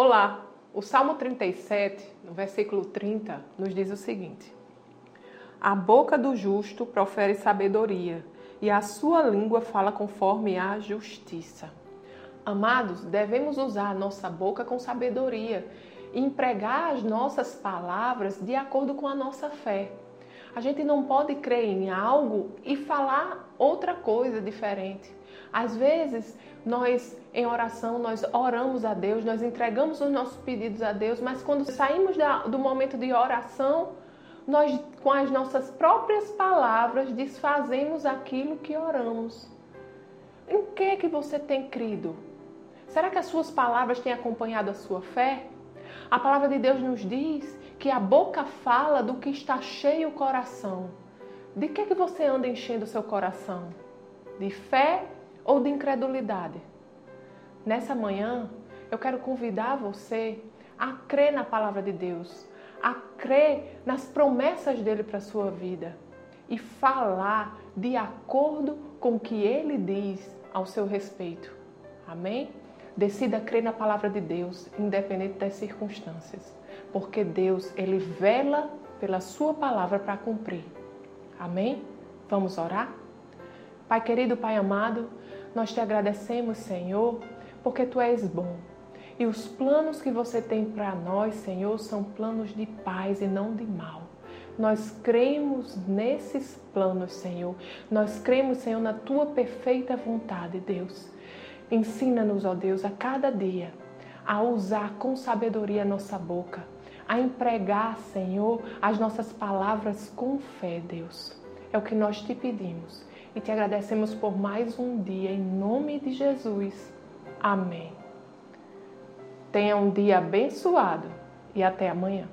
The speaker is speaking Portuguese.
Olá! O Salmo 37, no versículo 30, nos diz o seguinte: A boca do justo profere sabedoria, e a sua língua fala conforme a justiça. Amados, devemos usar a nossa boca com sabedoria e empregar as nossas palavras de acordo com a nossa fé. A gente não pode crer em algo e falar outra coisa diferente. Às vezes, nós em oração, nós oramos a Deus, nós entregamos os nossos pedidos a Deus, mas quando saímos da, do momento de oração, nós com as nossas próprias palavras desfazemos aquilo que oramos. Em que é que você tem crido? Será que as suas palavras têm acompanhado a sua fé? A palavra de Deus nos diz que a boca fala do que está cheio o coração. De que é que você anda enchendo o seu coração? De fé ou de incredulidade? Nessa manhã, eu quero convidar você a crer na palavra de Deus, a crer nas promessas dele para a sua vida e falar de acordo com o que ele diz ao seu respeito. Amém? Decida crer na palavra de Deus, independente das circunstâncias, porque Deus, ele vela pela sua palavra para cumprir. Amém? Vamos orar? Pai querido, Pai amado, nós te agradecemos, Senhor, porque tu és bom. E os planos que você tem para nós, Senhor, são planos de paz e não de mal. Nós cremos nesses planos, Senhor. Nós cremos, Senhor, na tua perfeita vontade, Deus. Ensina-nos, ó Deus, a cada dia a usar com sabedoria nossa boca, a empregar, Senhor, as nossas palavras com fé, Deus. É o que nós te pedimos e te agradecemos por mais um dia, em nome de Jesus. Amém. Tenha um dia abençoado e até amanhã.